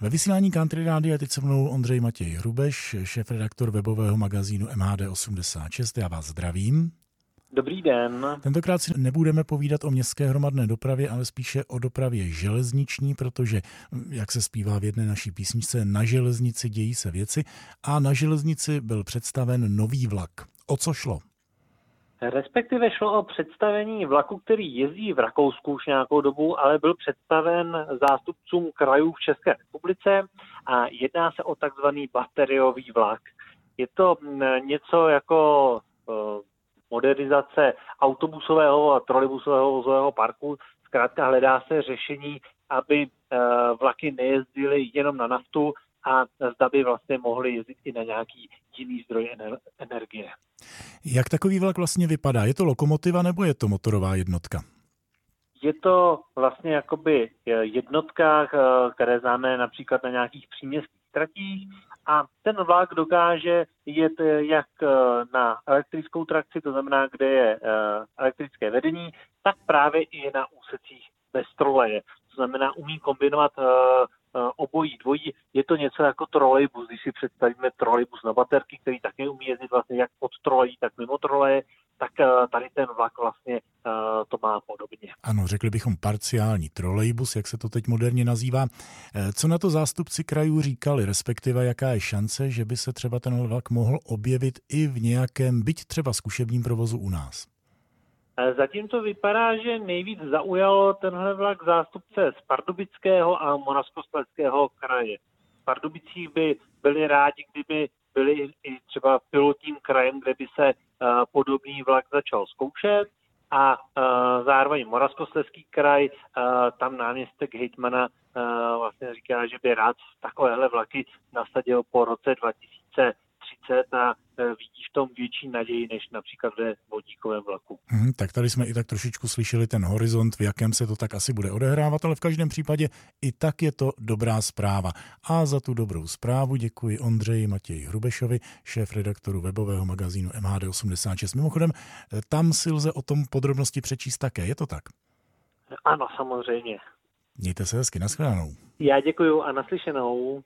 Ve vysílání Country Rádia teď se mnou Ondřej Matěj Hrubeš, šéf-redaktor webového magazínu MHD86. Já vás zdravím. Dobrý den. Tentokrát si nebudeme povídat o městské hromadné dopravě, ale spíše o dopravě železniční, protože, jak se zpívá v jedné naší písničce, na železnici dějí se věci a na železnici byl představen nový vlak. O co šlo? Respektive šlo o představení vlaku, který jezdí v Rakousku už nějakou dobu, ale byl představen zástupcům krajů v České republice a jedná se o takzvaný bateriový vlak. Je to mm, něco jako eh, modernizace autobusového a trolejbusového vozového parku. Zkrátka hledá se řešení, aby eh, vlaky nejezdily jenom na naftu, a zda by vlastně mohly jezdit i na nějaký jiný zdroj energie. Jak takový vlak vlastně vypadá? Je to lokomotiva nebo je to motorová jednotka? Je to vlastně jakoby jednotka, eh, které známe například na nějakých příměstských tratích a ten vlak dokáže jet jak eh, na elektrickou trakci, to znamená, kde je eh, elektrické vedení, tak právě i na úsecích bez troleje. To znamená, umí kombinovat Eh, obojí dvojí. Je to něco jako trolejbus, když si představíme trolejbus na baterky, který také umí jezdit vlastně jak pod trolejí, tak mimo troleje, tak eh, tady ten vlak vlastně eh, to má podobně. Ano, řekli bychom parciální trolejbus, jak se to teď moderně nazývá. Co na to zástupci krajů říkali, respektive jaká je šance, že by se třeba ten vlak mohl objevit i v nějakém, byť třeba zkušebním provozu u nás? Zatím to vypadá, že nejvíc zaujalo tenhle vlak zástupce z Pardubického a Moravskoslezského kraje. V Pardubicích by byli rádi, kdyby byli i třeba pilotním krajem, kde by se uh, podobný vlak začal zkoušet a uh, zároveň Moravskoslezský kraj, uh, tam náměstek hejtmana vlastně říká, že by rád takovéhle vlaky nasadil po roce 2030 a vidí v tom větší naději než například ve vodíkovém vlaku. Hmm, tak tady jsme i tak trošičku slyšeli ten horizont, v jakém se to tak asi bude odehrávat, ale v každém případě i tak je to dobrá zpráva. A za tu dobrou zprávu děkuji Ondřeji Matěji Hrubešovi, šéf redaktoru webového magazínu MHD86. Mimochodem, tam si lze o tom podrobnosti přečíst také, je to tak? Ano, samozřejmě. Mějte se hezky, nashledanou. Já děkuji a naslyšenou.